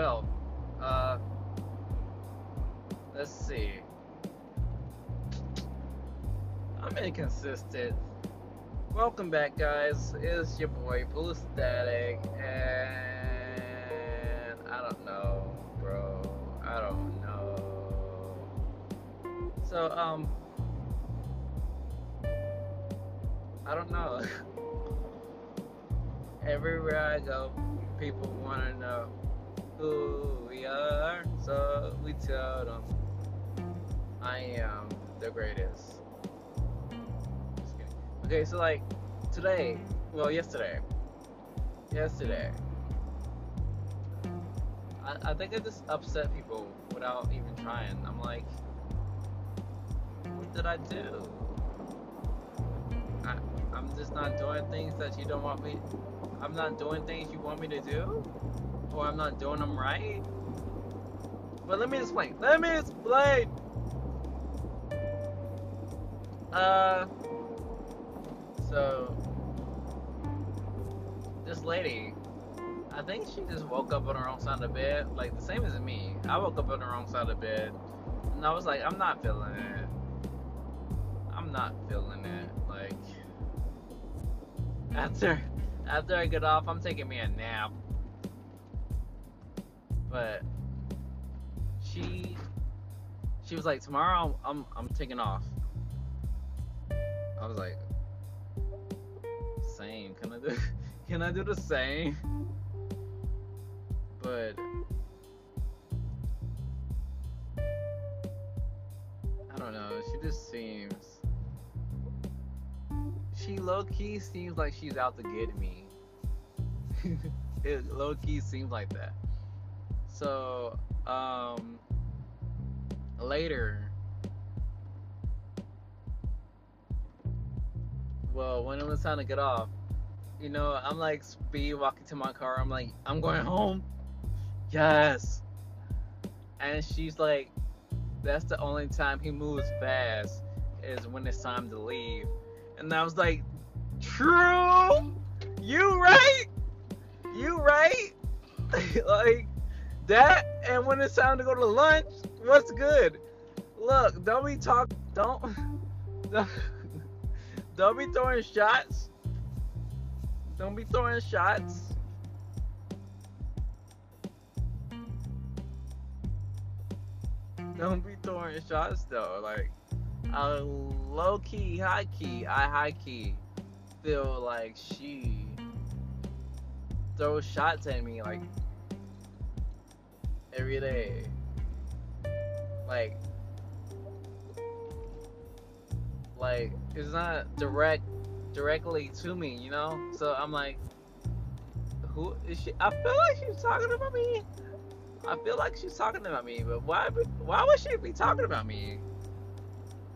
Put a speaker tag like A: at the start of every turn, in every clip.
A: Well, uh, let's see. I'm inconsistent. Welcome back, guys. It's your boy Blue Static, and I don't know, bro. I don't know. So, um, I don't know. Everywhere I go, people want to know who we are, so we tell them I am the greatest. Okay, so like today, well, yesterday, yesterday, I, I think I just upset people without even trying. I'm like, what did I do? I, I'm just not doing things that you don't want me. I'm not doing things you want me to do, or I'm not doing them right. But let me explain. Let me explain. Uh, so this lady, I think she just woke up on the wrong side of the bed, like the same as me. I woke up on the wrong side of the bed, and I was like, I'm not feeling it. I'm not feeling it. Like after after I get off, I'm taking me a nap. But she she was like, tomorrow I'm I'm, I'm taking off. I was like, same. Can I do can I do the same? But I don't know. She just seems she low key seems like she's out to get me. it low key seems like that. So, um, later, well, when it was time to get off, you know, I'm like speed walking to my car. I'm like, I'm going home. Yes. And she's like, that's the only time he moves fast is when it's time to leave. And I was like, true. You right. You right. like that. And when it's time to go to lunch, what's good? Look, don't be talk. Don't. Don't be throwing shots. Don't be throwing shots. Don't be throwing shots though. Like, I low key, high key, I high key feel like she throws shots at me like every day. Like, like it's not direct directly to me, you know? So I'm like, who is she? I feel like she's talking about me. I feel like she's talking about me, but why? Why would she be talking about me?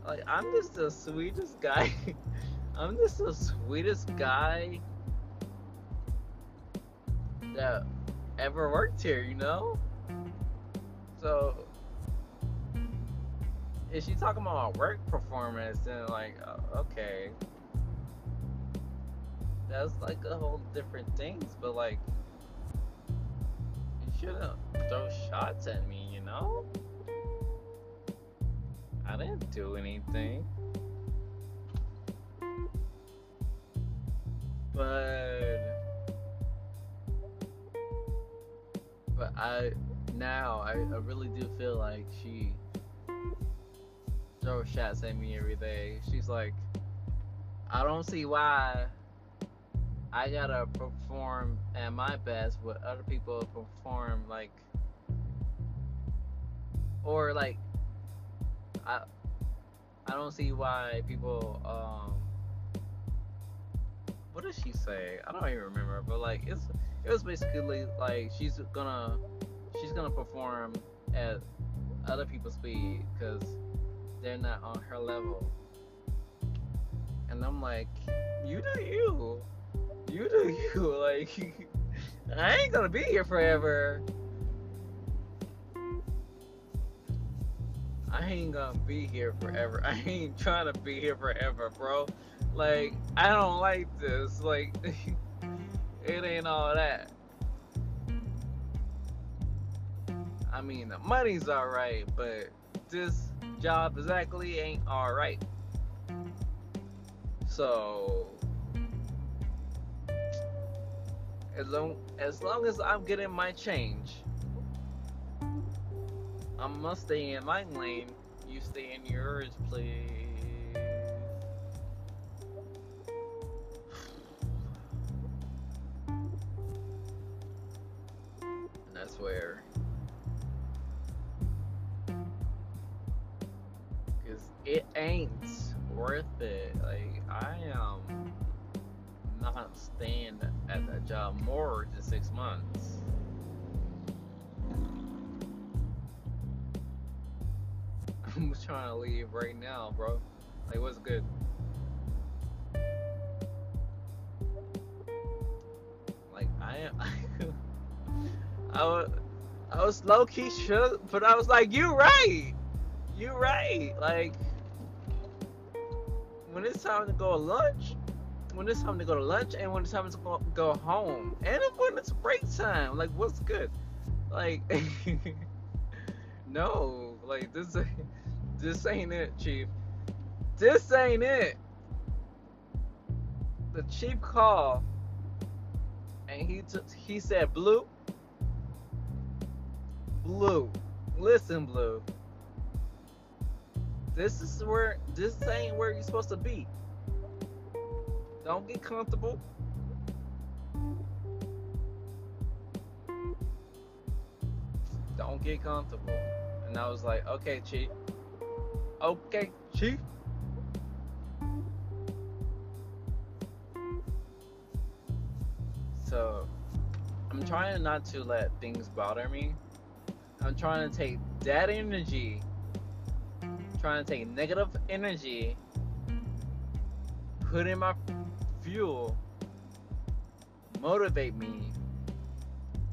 A: Like I'm just the sweetest guy. I'm just the sweetest guy that ever worked here, you know? So if she's talking about work performance, then like, uh, okay, that's like a whole different things. But like, you shouldn't throw shots at me, you know? I didn't do anything. But but I now I, I really do feel like she throws shots at me every day. She's like, I don't see why I gotta perform at my best what other people perform like or like I I don't see why people um what did she say? I don't even remember, but like it's it was basically like she's gonna she's gonna perform at other people's speed because they're not on her level. And I'm like, you do you. You do you. Like, I ain't gonna be here forever. I ain't gonna be here forever. I ain't trying to be here forever, bro. Like, I don't like this. Like, it ain't all that. I mean, the money's alright, but this job exactly ain't alright. So, as long as long as I'm getting my change, I must stay in my lane. You stay in yours, please. And that's where. It ain't worth it. Like, I am not staying at that job more than six months. I'm trying to leave right now, bro. Like, what's good? Like, I am. I was, I was low key shook, but I was like, you right. You right. Like, when it's time to go to lunch, when it's time to go to lunch, and when it's time to go, go home, and when it's break time, like, what's good? Like, no, like this, this ain't it, chief. This ain't it. The chief called, and he took, he said, "Blue, Blue, listen, Blue. This is where this ain't where you're supposed to be. Don't get comfortable. Don't get comfortable." And I was like, "Okay, chief. Okay, chief." So, I'm trying not to let things bother me. I'm trying to take that energy, trying to take negative energy, put in my fuel, motivate me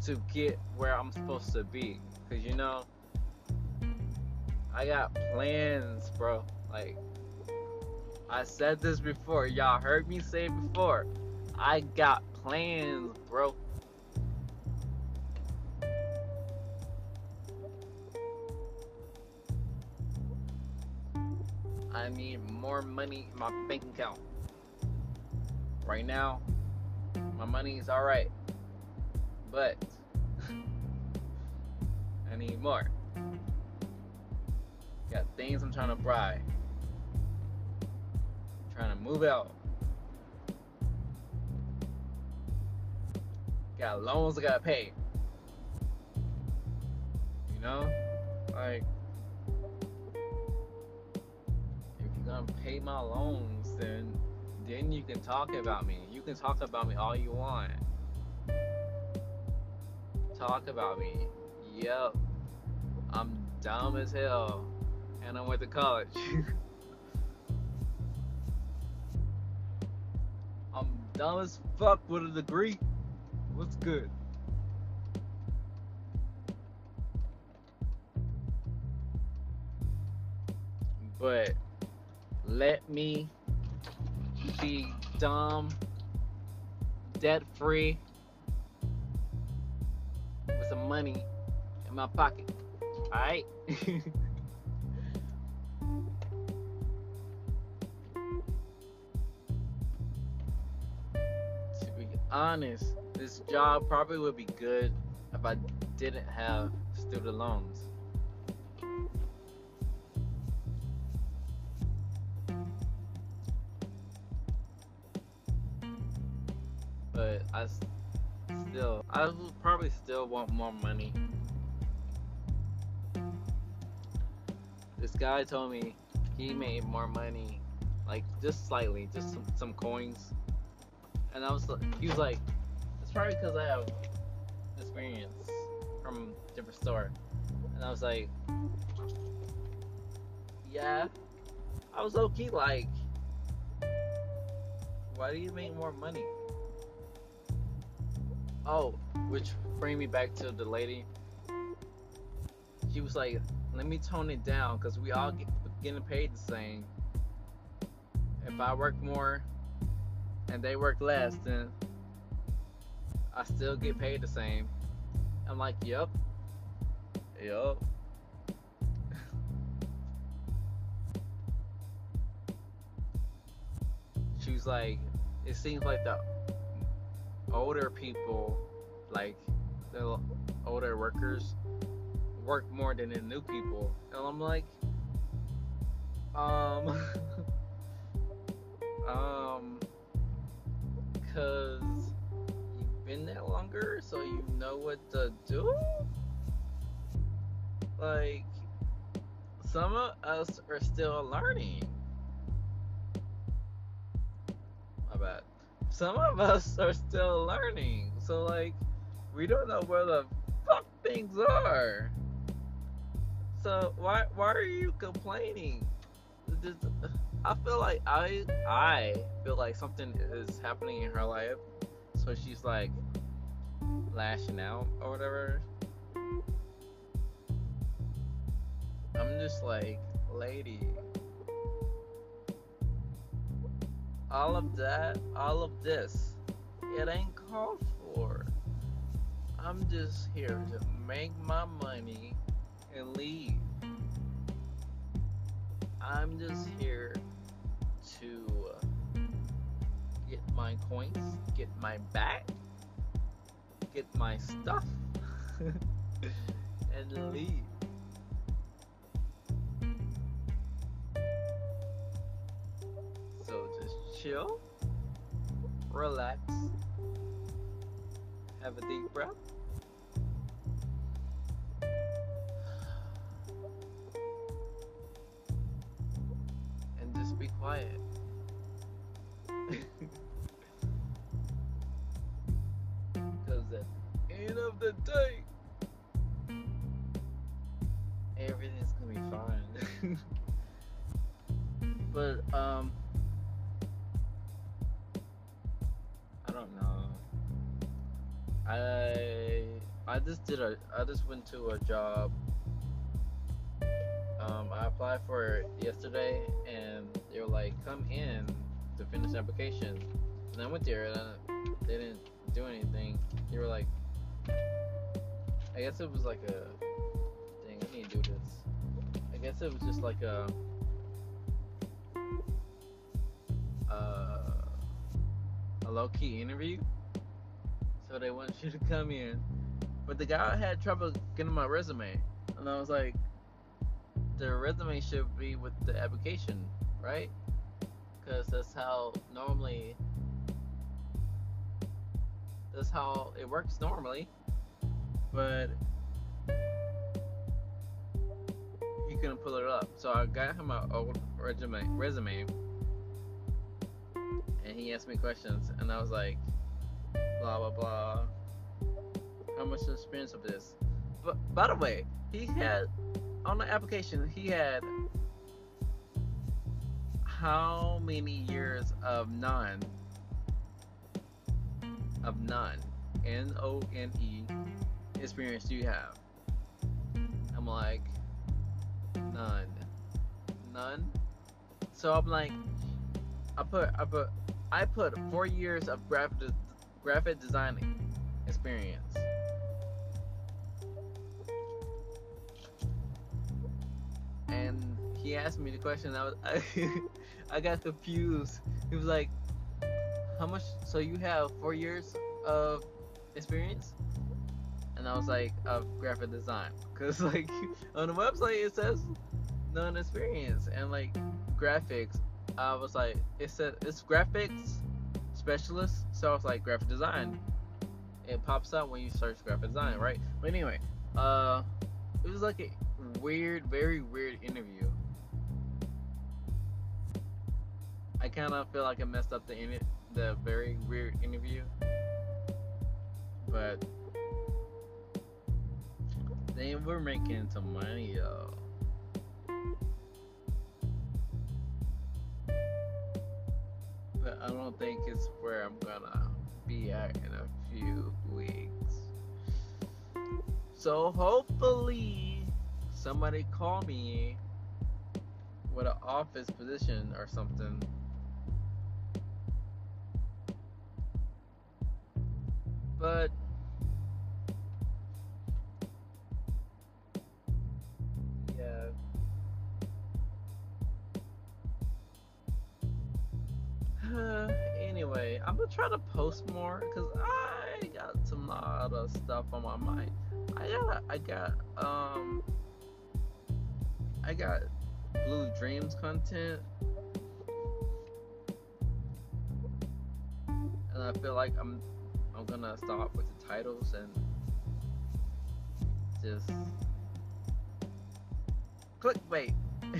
A: to get where I'm supposed to be. Cause you know, I got plans, bro. Like, I said this before. Y'all heard me say it before. I got plans, bro. I need more money in my bank account. Right now, my money is alright. But I need more. Got things I'm trying to buy. Trying to move out. Got loans I gotta pay. You know? Like pay my loans, then then you can talk about me. You can talk about me all you want. Talk about me. Yep. I'm dumb as hell. And I went to college. I'm dumb as fuck with a degree. What's good? But let me be dumb, debt free, with some money in my pocket. Alright? to be honest, this job probably would be good if I didn't have student loans. But I still, I probably still want more money. This guy told me he made more money, like just slightly, just some, some coins. And I was, he was like, it's probably because I have experience from different store. And I was like, yeah. I was low key like, why do you make more money? Oh, which bring me back to the lady. She was like, let me tone it down because we all get getting paid the same. If I work more and they work less, then I still get paid the same. I'm like, yep. Yup. she was like, it seems like the older people, like the older workers, work more than the new people. And I'm like, um, um, cause you've been there longer, so you know what to do. Like, some of us are still learning. Some of us are still learning. So, like, we don't know where the fuck things are. So why why are you complaining? This, I feel like I I feel like something is happening in her life, so she's like lashing out or whatever. I'm just like, lady, all of that, all of this, it ain't called for. I'm just here to make my money and leave. I'm just here to get my coins, get my bag, get my stuff, and leave. Chill, relax, have a deep breath. And just be quiet. Because at the end of the day, everything's gonna be fine. but, um, I I just did a I just went to a job. Um, I applied for it yesterday, and they were like, "Come in to finish the application." And I went there, and I, they didn't do anything. They were like, I guess it was like a thing. I need to do this. I guess it was just like a. Uh, a low key interview. So they want you to come in. But the guy had trouble getting my resume. And I was like, the resume should be with the application, right? Because that's how normally. That's how it works normally. But he couldn't pull it up. So I got him my old resume resume and he asked me questions, and I was like, blah blah blah. How much experience of this? But by the way, he had on the application he had how many years of none of none N O N E experience do you have? I'm like none, none. So I'm like, I put I put I put four years of graphic graphic designing experience. And he asked me the question. I was I, I got confused. He was like, "How much? So you have four years of experience?" And I was like, "Of graphic design," because like on the website it says none experience, and like graphics I was like, it said it's graphics specialist, so I was like graphic design. It pops up when you search graphic design, right? But anyway, uh, it was like a weird, very weird interview. I kind of feel like I messed up the in the very weird interview, but then we're making some money, yo. But I don't think it's where I'm gonna be at in a few weeks. So hopefully somebody call me with an office position or something. But Gonna post more because I got some lot of stuff on my mind. I got, I got, um, I got Blue Dreams content, and I feel like I'm, I'm gonna stop with the titles and just clickbait.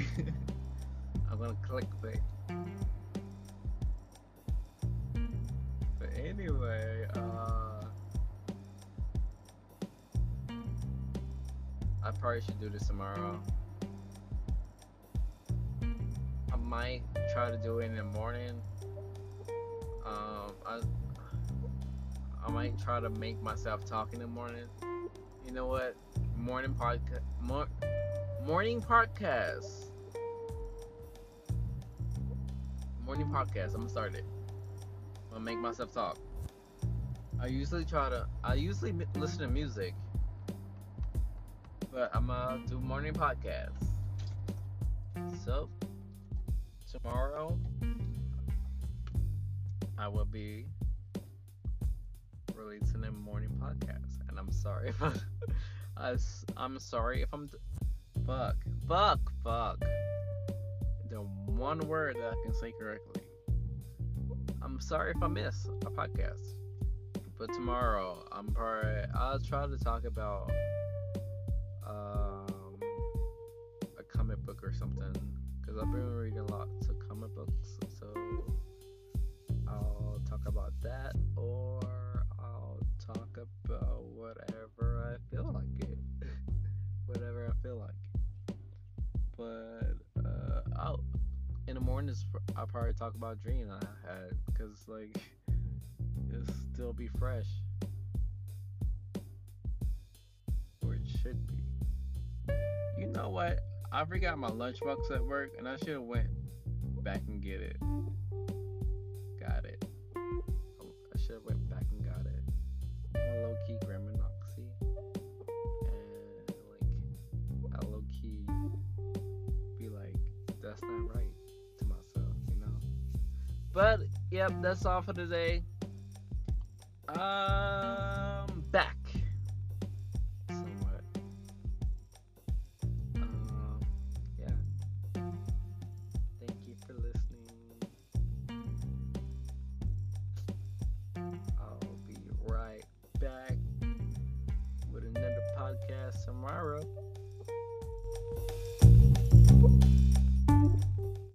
A: I'm gonna clickbait. Anyway, uh, I probably should do this tomorrow. I might try to do it in the morning. Um, I, I might try to make myself talk in the morning. You know what? Morning podcast. Mor- morning podcast. Morning podcast. I'm gonna start it. Gonna make myself talk. I usually try to. I usually listen to music, but I'm gonna do morning podcast. So tomorrow, I will be releasing a morning podcast, and I'm sorry if I, I I'm sorry if I'm. Fuck, fuck, fuck. The one word that I can say correctly. I'm sorry if I miss a podcast. But tomorrow, I'm probably I'll try to talk about um, a comic book or something because I've been reading lots of comic books. So I'll talk about that, or I'll talk about whatever I feel like it. whatever I feel like. But in the mornings I'll probably talk about dream I had because like it'll still be fresh, or it should be. You know what? I forgot my lunchbox at work, and I should have went back and get it. Got it. I should have went back and got it. I'm low key But yep, that's all for today. Um,